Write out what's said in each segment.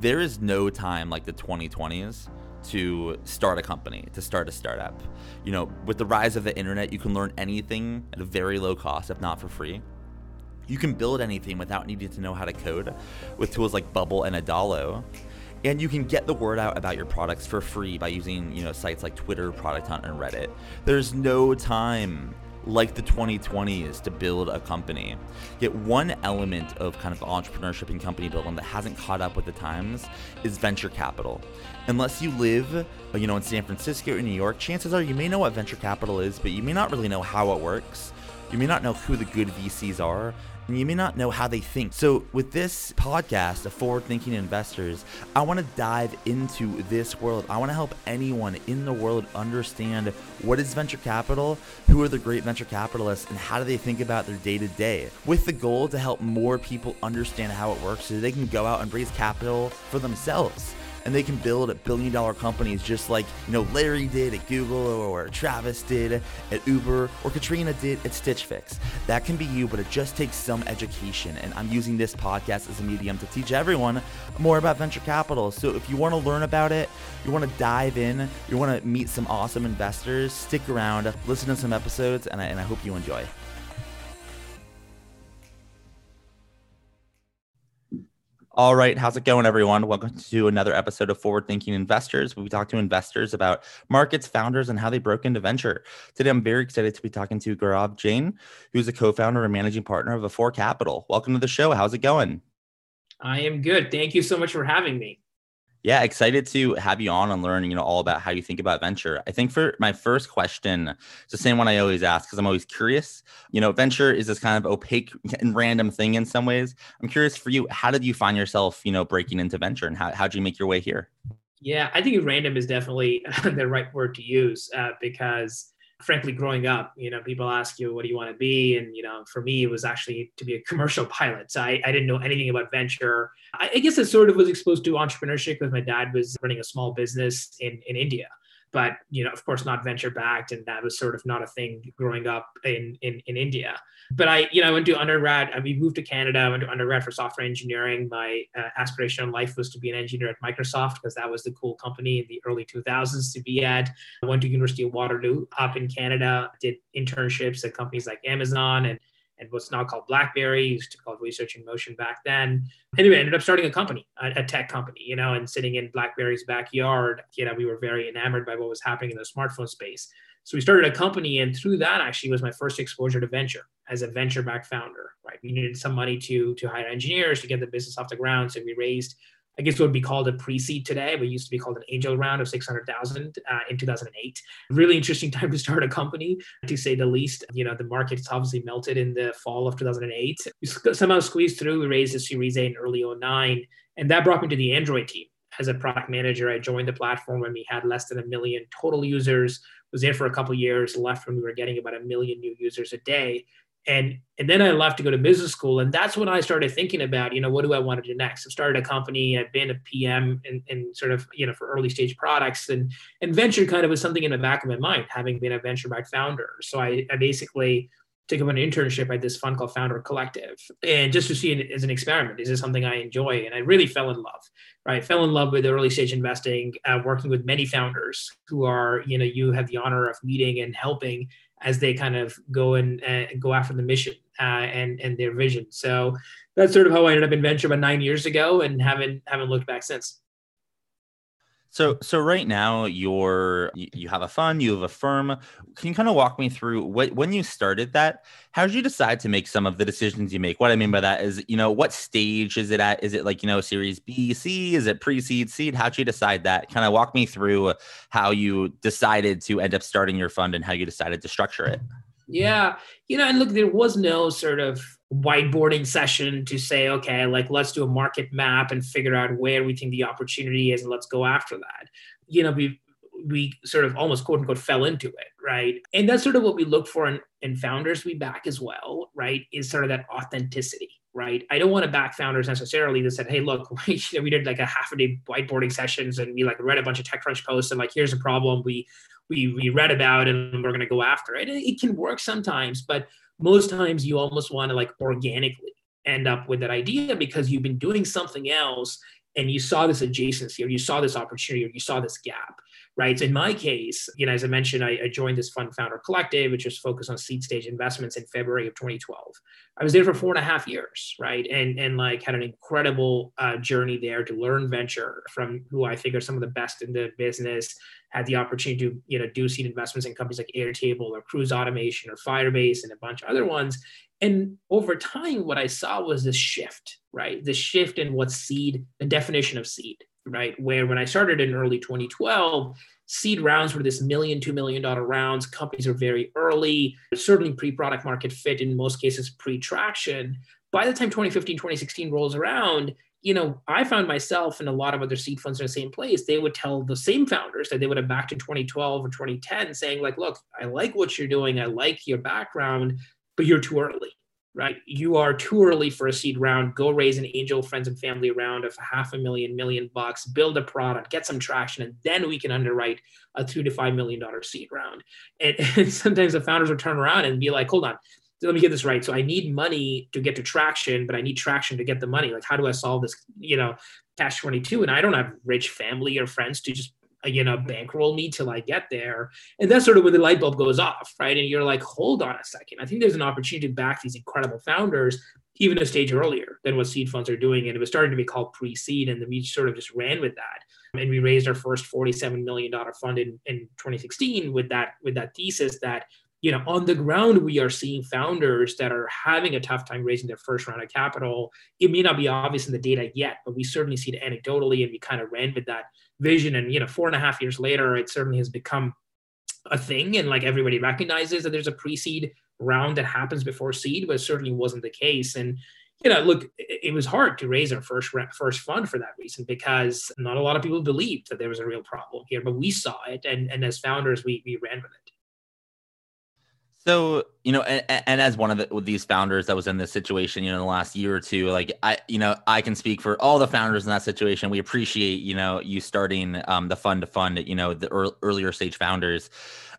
there is no time like the 2020s to start a company, to start a startup. You know, with the rise of the internet, you can learn anything at a very low cost, if not for free. You can build anything without needing to know how to code with tools like Bubble and Adalo. And you can get the word out about your products for free by using, you know, sites like Twitter, Product Hunt, and Reddit. There's no time like the 2020s to build a company. Yet one element of kind of entrepreneurship and company building that hasn't caught up with the times is venture capital. Unless you live, uh, you know, in San Francisco or New York, chances are you may know what venture capital is, but you may not really know how it works. You may not know who the good VCs are, and you may not know how they think. So, with this podcast of forward thinking investors, I want to dive into this world. I want to help anyone in the world understand what is venture capital, who are the great venture capitalists, and how do they think about their day to day, with the goal to help more people understand how it works so they can go out and raise capital for themselves and they can build a billion dollar companies just like you know Larry did at Google or Travis did at Uber or Katrina did at Stitch Fix. That can be you, but it just takes some education. And I'm using this podcast as a medium to teach everyone more about venture capital. So if you want to learn about it, you want to dive in, you want to meet some awesome investors, stick around, listen to some episodes, and I, and I hope you enjoy. All right, how's it going, everyone? Welcome to another episode of Forward Thinking Investors. We talk to investors about markets, founders, and how they broke into venture. Today, I'm very excited to be talking to Gaurav Jain, who's a co-founder and managing partner of Afore Capital. Welcome to the show. How's it going? I am good. Thank you so much for having me yeah excited to have you on and learn you know all about how you think about venture. I think for my first question it's the same one i always ask because i'm always curious. You know venture is this kind of opaque and random thing in some ways. I'm curious for you how did you find yourself you know breaking into venture and how, how did you make your way here? Yeah i think random is definitely the right word to use uh, because frankly growing up you know people ask you what do you want to be? And you know for me it was actually to be a commercial pilot. So i, I didn't know anything about venture. I, I guess i sort of was exposed to entrepreneurship because my dad was running a small business in, in india but you know, of course, not venture backed, and that was sort of not a thing growing up in in, in India. But I, you know, I went to undergrad. I mean, moved to Canada. I went to undergrad for software engineering. My uh, aspiration in life was to be an engineer at Microsoft because that was the cool company in the early 2000s to be at. I went to University of Waterloo up in Canada. Did internships at companies like Amazon and and what's now called BlackBerry, used to call Research in Motion back then. Anyway, I ended up starting a company, a, a, tech company, you know, and sitting in BlackBerry's backyard, you know, we were very enamored by what was happening in the smartphone space. So we started a company, and through that actually was my first exposure to venture as a venture-backed founder. Right, we needed some money to to hire engineers to get the business off the ground, so we raised I guess what would be called a pre-seed today, but used to be called an angel round of 600,000 uh, in 2008. Really interesting time to start a company, to say the least. You know, the market's obviously melted in the fall of 2008. We somehow squeezed through. We raised a Series A in early 09, and that brought me to the Android team. As a product manager, I joined the platform when we had less than a million total users. Was there for a couple years, left when we were getting about a million new users a day and and then I left to go to business school, and that's when I started thinking about, you know, what do I want to do next? I started a company. I've been a PM and, and sort of, you know, for early stage products, and and venture kind of was something in the back of my mind, having been a venture backed founder. So I, I basically took up an internship at this fund called Founder Collective, and just to see it as an experiment, is this something I enjoy? And I really fell in love. Right, fell in love with early stage investing, uh, working with many founders who are, you know, you have the honor of meeting and helping as they kind of go and uh, go after the mission uh, and and their vision. So that's sort of how I ended up in venture about nine years ago, and haven't haven't looked back since. So, so right now you're you have a fund, you have a firm. Can you kind of walk me through what when you started that? How did you decide to make some of the decisions you make? What I mean by that is, you know, what stage is it at? Is it like you know Series B, C? Is it pre-seed, seed? How did you decide that? Kind of walk me through how you decided to end up starting your fund and how you decided to structure it. Yeah, you know, and look, there was no sort of whiteboarding session to say, okay, like let's do a market map and figure out where we think the opportunity is and let's go after that. You know, we we sort of almost quote unquote fell into it, right? And that's sort of what we look for in, in founders we back as well, right? Is sort of that authenticity, right? I don't want to back founders necessarily that said, hey, look, we, did like a half a day whiteboarding sessions and we like read a bunch of TechCrunch posts and like here's a problem we we we read about and we're gonna go after. It, it can work sometimes, but most times you almost want to like organically end up with that idea because you've been doing something else and you saw this adjacency or you saw this opportunity or you saw this gap right? So in my case, you know, as I mentioned, I, I, joined this fund founder collective, which is focused on seed stage investments in February of 2012. I was there for four and a half years, right? And and like had an incredible uh, journey there to learn venture from who I think are some of the best in the business. Had the opportunity to you know do seed investments in companies like Airtable or Cruise Automation or Firebase and a bunch of other ones. And over time, what I saw was this shift, right? The shift in what seed, the definition of seed, right? Where when I started in early 2012, seed rounds were this million, two million dollar rounds. Companies are very early, certainly pre product market fit, in most cases, pre traction. By the time 2015, 2016 rolls around, you know, I found myself and a lot of other seed funds in the same place. They would tell the same founders that they would have backed in 2012 or 2010 saying, like, look, I like what you're doing, I like your background, but you're too early right? You are too early for a seed round. Go raise an angel friends and family round of half a million, million bucks, build a product, get some traction, and then we can underwrite a two to five million dollar seed round. And, and sometimes the founders will turn around and be like, hold on, let me get this right. So I need money to get to traction, but I need traction to get the money. Like, how do I solve this? You know, catch 22 and i don't have rich family or friends to just you know bankroll me till I get there. And that's sort of when the light bulb goes off, right? And you're like, hold on a second. I think there's an opportunity to back these incredible founders even a stage earlier than what seed funds are doing. And it was starting to be called pre-seed, and we sort of just ran with that. And we raised our first $47 million fund in, in 2016 with that with that thesis that you know on the ground we are seeing founders that are having a tough time raising their first round of capital it may not be obvious in the data yet but we certainly see it anecdotally and we kind of ran with that vision. And you know, four and a half years later, it certainly has become a thing, and like everybody recognizes that there's a pre-seed round that happens before seed, but certainly wasn't the case. And you know, look, it was hard to raise our first first fund for that reason because not a lot of people believed that there was a real problem here, but we saw it, and and as founders, we we ran with it. So, you know, and, and as one of the, these founders that was in this situation, you know, in the last year or two, like I, you know, I can speak for all the founders in that situation. We appreciate, you know, you starting um, the fund to fund, you know, the earlier stage founders.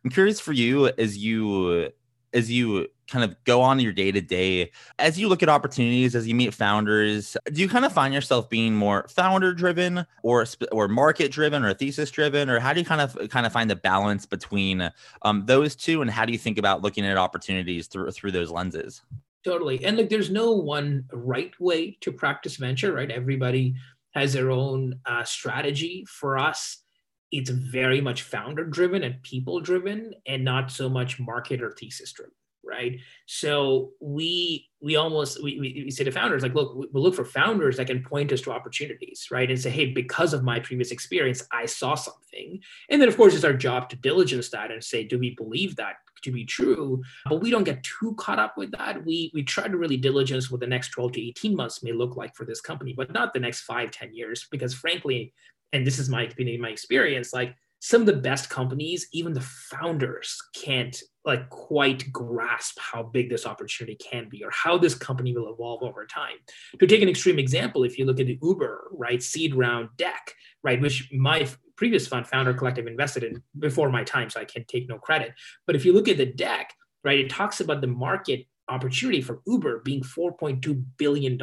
I'm curious for you as you as you kind of go on your day to day, as you look at opportunities, as you meet founders, do you kind of find yourself being more founder driven or or market driven or thesis driven, or how do you kind of kind of find the balance between um, those two, and how do you think about looking at opportunities through through those lenses? Totally, and like there's no one right way to practice venture, right? Everybody has their own uh, strategy. For us, it's very much founder driven and people driven and not so much market or thesis driven right? So we we almost we, we say to founders like look we look for founders that can point us to opportunities right? And say hey because of my previous experience i saw something. And then of course it's our job to diligence that and say do we believe that to be true? But we don't get too caught up with that. We we try to really diligence what the next 12 to 18 months may look like for this company but not the next five ten years because frankly and this is my opinion, my experience, like some of the best companies, even the founders can't like quite grasp how big this opportunity can be or how this company will evolve over time. To take an extreme example, if you look at the Uber, right, seed round deck, right, which my previous fund, Founder Collective, invested in before my time, so I can take no credit. But if you look at the deck, right, it talks about the market opportunity for Uber being $4.2 billion.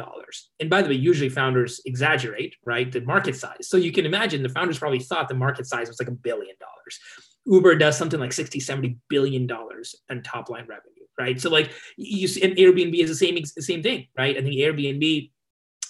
And by the way, usually founders exaggerate, right, the market size. So you can imagine the founders probably thought the market size was like a billion dollars. Uber does something like 60, 70 billion dollars in top line revenue, right? So like you see, and Airbnb is the same, same thing, right? I think Airbnb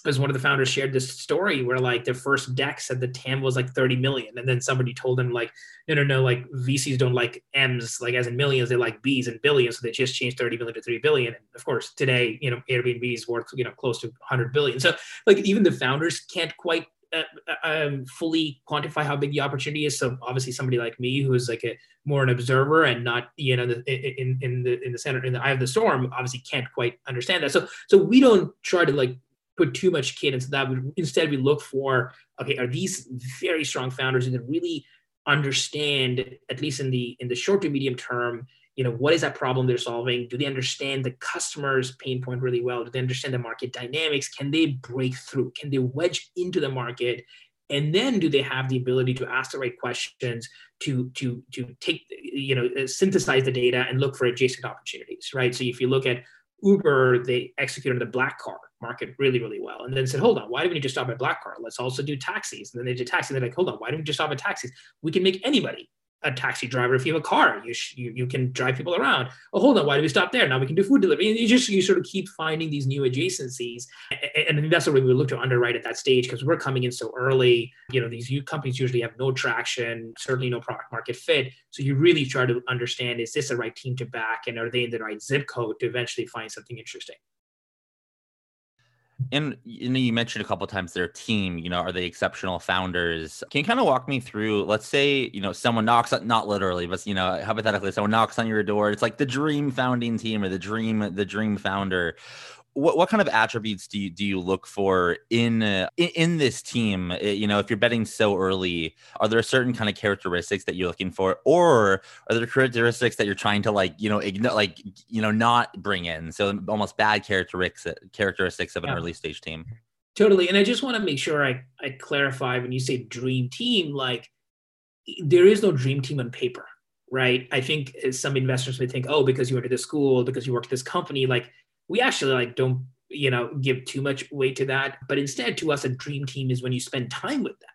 because one of the founders shared this story where like their first deck said the TAM was like 30 million. And then somebody told them like, no, no, no, like VCs don't like M's, like as in millions, they like B's and billions. So they just changed 30 million to 3 billion. And of course, today, you know, Airbnb is worth, you know, close to 100 billion. So like even the founders can't quite uh, uh, um, fully quantify how big the opportunity is. So obviously, somebody like me, who is like a more an observer and not you know the, in in the in the center in the eye of the storm, obviously can't quite understand that. So so we don't try to like put too much kid into that. We, instead, we look for okay, are these very strong founders that really understand, at least in the in the short to medium term, you know, what is that problem they're solving? Do they understand the customer's pain point really well? Do they understand the market dynamics? Can they break through? Can they wedge into the market? And then do they have the ability to ask the right questions to to to take you know synthesize the data and look for adjacent opportunities, right? So if you look at Uber, they executed on the black car market really, really well. And then said, hold on, why don't we just stop at black car? Let's also do taxis. And then they did taxis. They're like, hold on, why don't we just stop at taxis? We can make anybody a taxi driver. If you have a car, you, sh- you, you can drive people around. Oh, hold on, why do we stop there? Now we can do food delivery. And you just, you sort of keep finding these new adjacencies. And, and that's what we look to underwrite at that stage because we're coming in so early. You know, these companies usually have no traction, certainly no product market fit. So you really try to understand, is this the right team to back? And are they in the right zip code to eventually find something interesting? And you know, you mentioned a couple times their team. You know, are they exceptional founders? Can you kind of walk me through? Let's say you know someone knocks, not literally, but you know, hypothetically, someone knocks on your door. It's like the dream founding team or the dream, the dream founder what, what kind of attributes do you do you look for in uh, in, in, this team? Uh, you know if you're betting so early are there certain kind of characteristics that you're looking for or are there characteristics that you're trying to like you know ignore like you know not bring in? So almost bad characteristics characteristics of an yeah. early stage team. Totally and i just want to make sure i i clarify when you say dream team like there is no dream team on paper right? I think uh, some investors may think oh because you went to this school because you work at this company like we actually like don't you know give too much weight to that. But instead to us a dream team is when you spend time with them.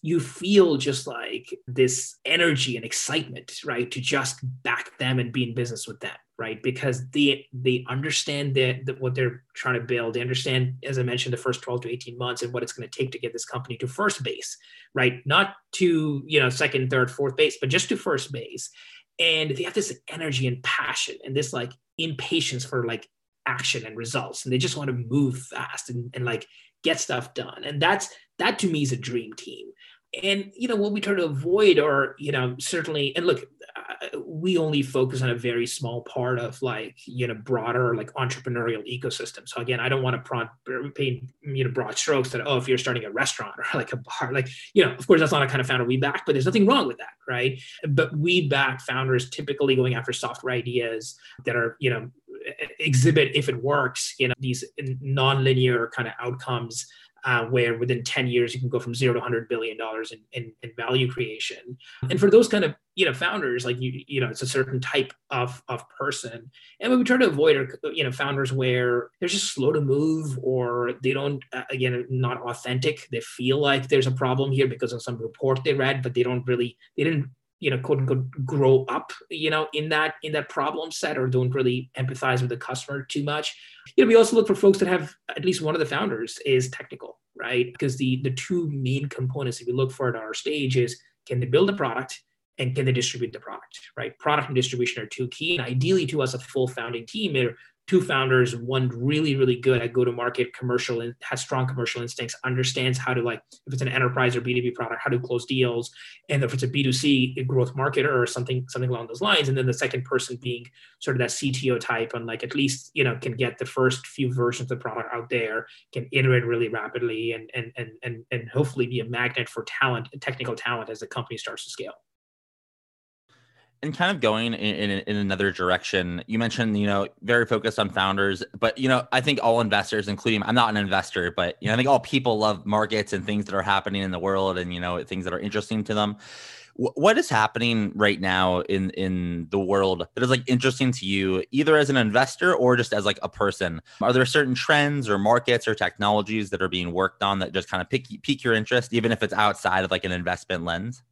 You feel just like this energy and excitement right to just back them and be in business with them right? Because they they understand that, what they're trying to build. They understand as i mentioned the first 12 to 18 months and what it's going to take to get this company to first base right? Not to you know second third fourth base but just to first base. And they have this energy and passion and this like impatience for like action and results and they just want to move fast and, and like get stuff done and that's that to me is a dream team. And you know what we try to avoid or you know certainly and look uh, we only focus on a very small part of like you know broader like entrepreneurial ecosystem. So again i don't want to prod, paint you know broad strokes that oh if you're starting a restaurant or like a bar like you know of course that's not a kind of founder we back but there's nothing wrong with that right? But we back founders typically going after software ideas that are you know exhibit if it works you know these non-linear kind of outcomes uh, where within 10 years you can go from zero to 100 billion dollars in, in, in, value creation. And for those kind of you know founders like you you know it's a certain type of of person. And what we try to avoid are you know founders where they're just slow to move or they don't uh, again not authentic. They feel like there's a problem here because of some report they read but they don't really they didn't you know quote unquote grow up you know in that in that problem set or don't really empathize with the customer too much. You know we also look for folks that have at least one of the founders is technical right? Because the the two main components that we look for at our stage is can they build a product and can they distribute the product right? Product and distribution are two key and ideally to us a full founding team two founders, one really, really good at go-to-market commercial and has strong commercial instincts, understands how to like, if it's an enterprise or B2B product, how to close deals. And if it's a B2C growth marketer or something, something along those lines. And then the second person being sort of that CTO type and like at least, you know, can get the first few versions of the product out there, can iterate really rapidly and and and and, and hopefully be a magnet for talent, technical talent as the company starts to scale and kind of going in, in, in, another direction. You mentioned you know very focused on founders but you know i think all investors including i'm not an investor but you know i think all people love markets and things that are happening in the world and you know things that are interesting to them. What is happening right now in in the world that is like interesting to you either as an investor or just as like a person? Are there certain trends or markets or technologies that are being worked on that just kind of pique, pique your interest even if it's outside of like an investment lens?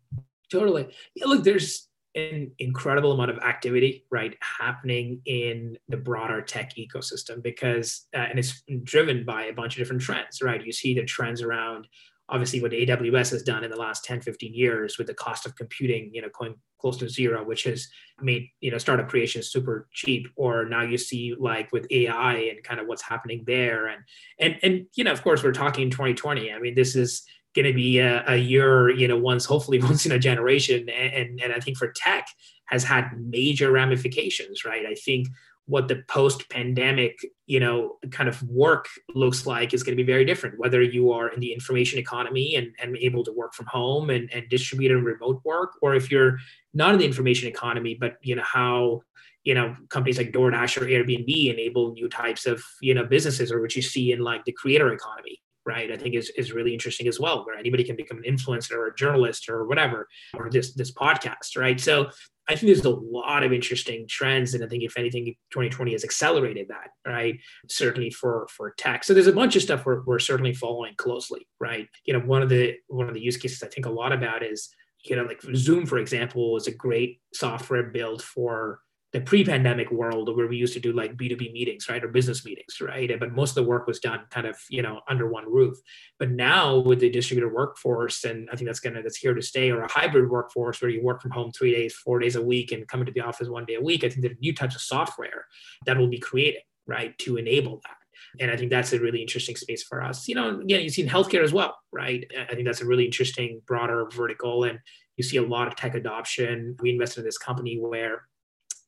Totally. Yeah, look there's an incredible amount of activity right happening in the broader tech ecosystem because uh, and it's driven by a bunch of different trends right? You see the trends around obviously what aws has done in the last 10 15 years with the cost of computing you know going close to zero which has made you know startup creation super cheap. Or now you see like with ai and kind of what's happening there. And and and you know of course we're talking 2020 i mean this is going to be a, a, year, you know, once hopefully once in a generation. And, and, and I think for tech has had major ramifications, right? I think what the post-pandemic, you know, kind of work looks like is going to be very different. Whether you are in the information economy and, and able to work from home and, and distributed remote work, or if you're not in the information economy, but you know how you know companies like DoorDash or Airbnb enable new types of you know businesses, or what you see in like the creator economy right i think is, is really interesting as well where anybody can become an influencer or a journalist or whatever or this this podcast right so I think there's a lot of interesting trends, and I think if anything, 2020 has accelerated that, right? Certainly for for tech. So there's a bunch of stuff we're, we're certainly following closely, right? You know, one of the one of the use cases I think a lot about is you know like Zoom, for example, is a great software built for the pre-pandemic world where we used to do like b2b meetings right or business meetings right but most of the work was done kind of you know under one roof but now with the distributed workforce and i think that's gonna that's here to stay or a hybrid workforce where you work from home three days four days a week and come into the office one day a week i think there are new types of software that will be created right to enable that and I think that's a really interesting space for us. You know, again, you see in healthcare as well, right? I think that's a really interesting, broader vertical. And you see a lot of tech adoption. We invested in this company where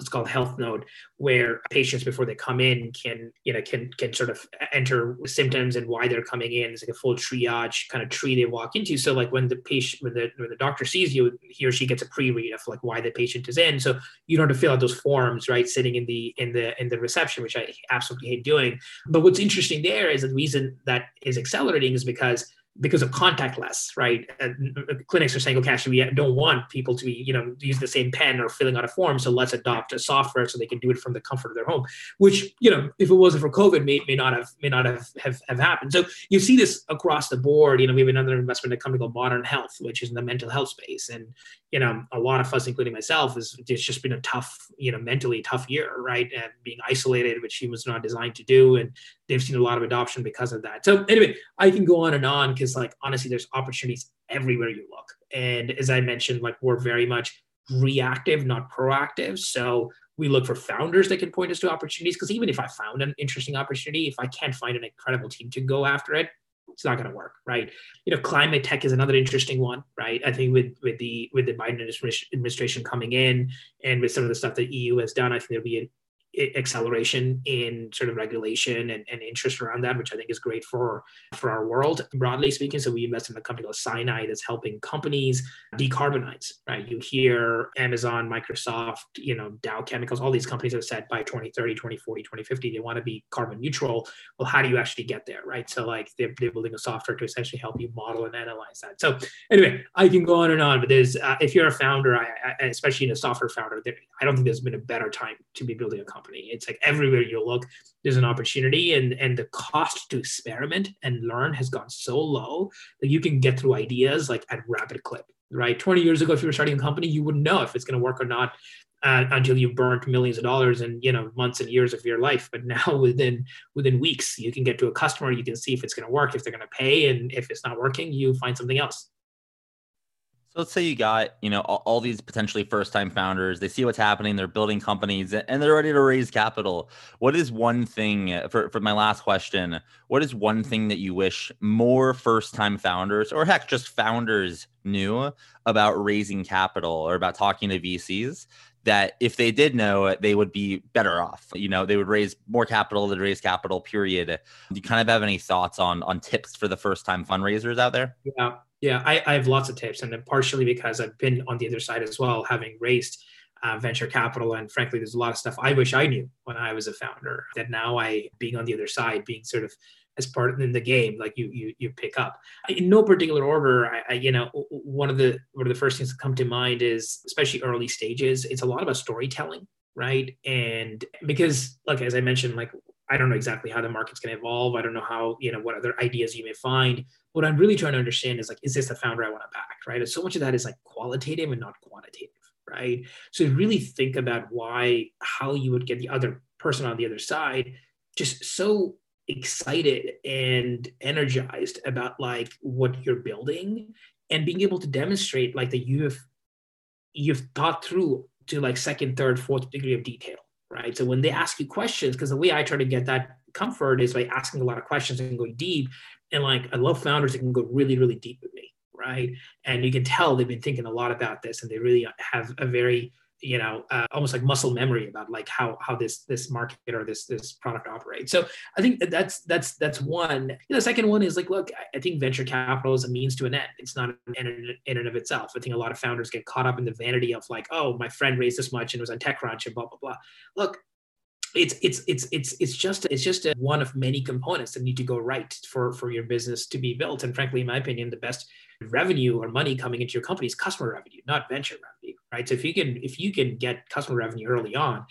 it's called Healthnote where patients before they come in can you know can can sort of enter symptoms and why they're coming in. It's like a full triage kind of tree they walk into. So like when the patient when the when the doctor sees you he or she gets a pre-read of like why the patient is in. So you don't have to fill out those forms right sitting in the in the in the reception which i absolutely hate doing. But what's interesting there is the reason that is accelerating is because because of contactless, right? Uh, and uh, clinics are saying, okay, actually, we don't want people to be, you know, use the same pen or filling out a form. So let's adopt a software so they can do it from the comfort of their home. Which, you know, if it wasn't for COVID, may, may not have may not have, have have happened. So you see this across the board. You know, we have another investment in a company called Modern Health, which is in the mental health space, and you know, a lot of us, including myself, is it's just been a tough, you know, mentally tough year, right? And being isolated, which he was not designed to do, and they've seen a lot of adoption because of that. So anyway, I can go on and on because, like, honestly, there's opportunities everywhere you look. And as I mentioned, like, we're very much reactive, not proactive. So we look for founders that can point us to opportunities. Because even if I found an interesting opportunity, if I can't find an incredible team to go after it, it's not going to work, right? You know, climate tech is another interesting one, right? I think with with the with the Biden administration coming in and with some of the stuff that EU has done, I think there'll be acceleration in sort of regulation and, and interest around that, which I think is great for for our world broadly speaking. So we invest in a company called Sinai that's helping companies decarbonize. Right? You hear Amazon, Microsoft, you know, Dow Chemicals, all these companies have said by 2030, 2040, 2050 they want to be carbon neutral. Well, how do you actually get there? Right? So like they're, they're building a software to essentially help you model and analyze that. So anyway, I can go on and on, but there's uh, if you're a founder, I, I, especially in a software founder, there, I don't think there's been a better time to be building a company company. It's like everywhere you look, there's an opportunity, and and the cost to experiment and learn has gone so low that you can get through ideas like at rapid clip. Right, 20 years ago, if you were starting a company, you wouldn't know if it's going to work or not uh, until you've burnt millions of dollars and you know months and years of your life but now within within weeks you can get to a customer you can see if it's going to work if they're going to pay and if it's not working you find something else let's say you got, you know, all, all these potentially first-time founders. They see what's happening. They're building companies, and they're ready to raise capital. What is one thing uh, for for my last question? What is one thing that you wish more first-time founders, or heck, just founders, knew about raising capital or about talking to VCs? That if they did know they would be better off. You know, they would raise more capital. They'd raise capital. Period. Do you kind of have any thoughts on on tips for the first-time fundraisers out there? Yeah. Yeah, I, I have lots of tips, and then partially because I've been on the other side as well, having raised uh, venture capital. And frankly, there's a lot of stuff I wish I knew when I was a founder that now I, being on the other side, being sort of as part in the game, like you you you pick up. In no particular order, I, I, you know one of the one of the first things that come to mind is especially early stages. It's a lot about storytelling, right? And because, like as I mentioned, like I don't know exactly how the market's going to evolve. I don't know how you know what other ideas you may find what I'm really trying to understand is like, is this the founder I want to back, right? And so much of that is like qualitative and not quantitative, right? So really think about why, how you would get the other person on the other side just so excited and energized about like what you're building and being able to demonstrate like that you've you've thought through to like second third fourth degree of detail right so when they ask you questions because the way i try to get that comfort is by asking a lot of questions and going deep and like I love founders that can go really, really deep with me, right? And you can tell they've been thinking a lot about this, and they really have a very you know uh, almost like muscle memory about like how how this this market or this this product operates. So i think that that's that's that's one. You know, the second one is like look i think venture capital is a means to an end. It's not an end in and of itself. I think a lot of founders get caught up in the vanity of like oh my friend raised this much and was on techcrunch and blah blah blah. Look it's it's it's it's it's just it's just a, one of many components that need to go right for for your business to be built and frankly in my opinion the best revenue or money coming into your company is customer revenue not venture revenue right so if you can if you can get customer revenue early on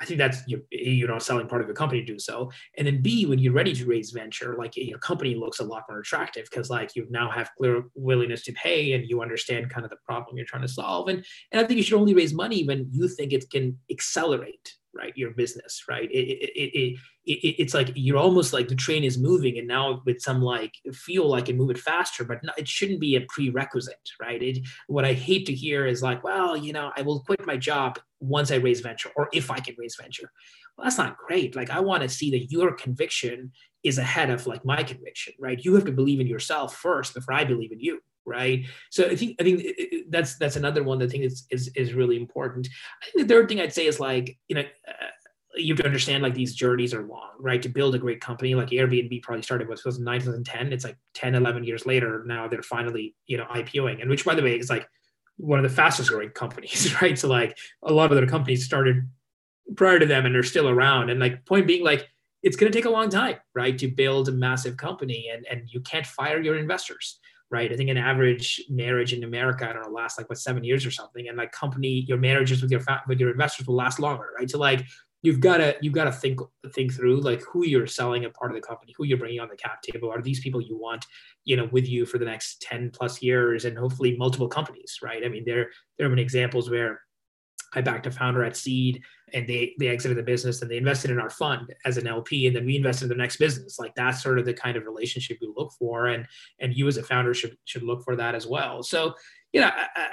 I think that's you you know selling part of your company to do so. And then B, when you're ready to raise venture, like your company looks a lot more attractive because like you now have clear willingness to pay and you understand kind of the problem you're trying to solve. And and I think you should only raise money when you think it can accelerate right? Your business right? It, it, it, it, it's like you're almost like the train is moving and now with some like feel like it move it faster but it shouldn't be a prerequisite right? It, what i hate to hear is like well you know i will quit my job once i raise venture or if i can raise venture. Well that's not great. Like i want to see that your conviction is ahead of like my conviction right? You have to believe in yourself first before i believe in you right? So i think i think that's that's another one that i think is is, is really important. I think the third thing i'd say is like you know uh, you have to understand like these journeys are long right? To build a great company like airbnb probably started with 2009 2010 it's like 10 11 years later now they're finally you know ipoing and which by the way is like one of the fastest growing companies right? So like a lot of their companies started prior to them and they're still around. And like point being like it's going to take a long time right to build a massive company and and you can't fire your investors right? I think an average marriage in America, I don't know, lasts like what seven years or something, and like company, your marriages with your with your investors will last longer, right? So like you've got to you've got to think think through like who you're selling a part of the company, who you're bringing on the cap table. Are these people you want, you know, with you for the next ten plus years, and hopefully multiple companies, right? I mean, there there have been examples where I backed a founder at seed and they they exited the business and they invested in our fund as an LP and then we invested in the next business. Like that's sort of the kind of relationship we look for and and you as a founder should should look for that as well. So you know,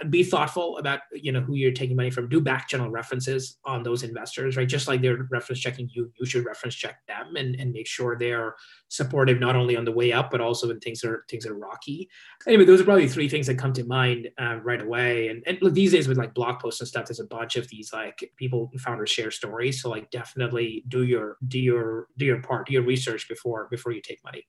be thoughtful about, you know, who you're taking money from. Do back channel references on those investors, right? Just like they're reference checking you, you should reference check them and, and make sure they're supportive not only on the way up, but also when things are things are rocky. Anyway, those are probably three things that come to mind uh, right away. And, and look, these days with like blog posts and stuff, there's a bunch of these like people founders share stories. So like definitely do your do your do your part, do your research before before you take money.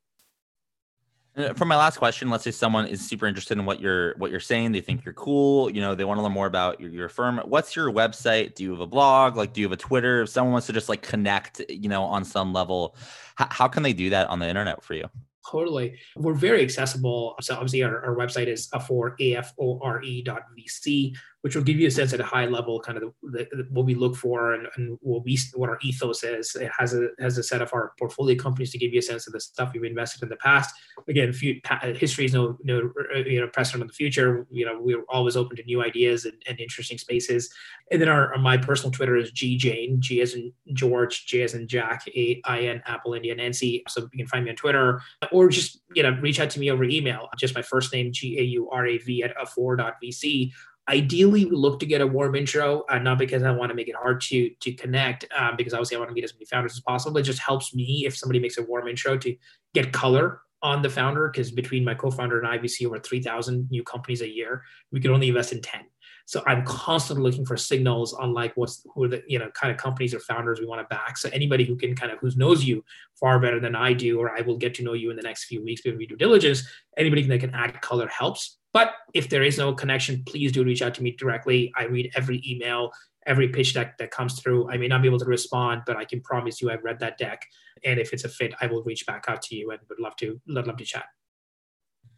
Uh, for my last question, let's say someone is super interested in what you're what you're saying. They think you're cool. You know, they want to learn more about your, your firm. What's your website? Do you have a blog? Like, do you have a Twitter? If someone wants to just like connect, you know, on some level, how, how can they do that on the internet for you? Totally. We're very accessible. So obviously our, our website is afore, A-F-O-R-E dot VC, which will give you a sense at a high level, kind of the, the, what we look for and, and, what we what our ethos is. It has a has a set of our portfolio companies to give you a sense of the stuff we've invested in the past. Again, few, history is no no uh, you know precedent of the future. You know we're always open to new ideas and, and interesting spaces. And then our, our, my personal Twitter is G Jain, G as in George, J as in Jack, A I N Apple India Nancy. So you can find me on Twitter or just you know reach out to me over email. Just my first name G A U R A V at afore.vc ideally we look to get a warm intro uh, not because i want to make it hard to to connect um, because obviously i want to meet as many founders as possible it just helps me if somebody makes a warm intro to get color on the founder because between my co-founder and i we see over 3000 new companies a year. We can only invest in 10 so i'm constantly looking for signals on like what's who are the you know kind of companies or founders we want to back so anybody who can kind of who knows you far better than i do or i will get to know you in the next few weeks when we do diligence anybody that can add color helps but if there is no connection, please do reach out to me directly. I read every email, every pitch deck that comes through. I may not be able to respond, but I can promise you I've read that deck. And if it's a fit, I will reach back out to you and would love to love, love to chat.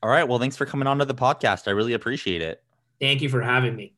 All right. Well, thanks for coming on to the podcast. I really appreciate it. Thank you for having me.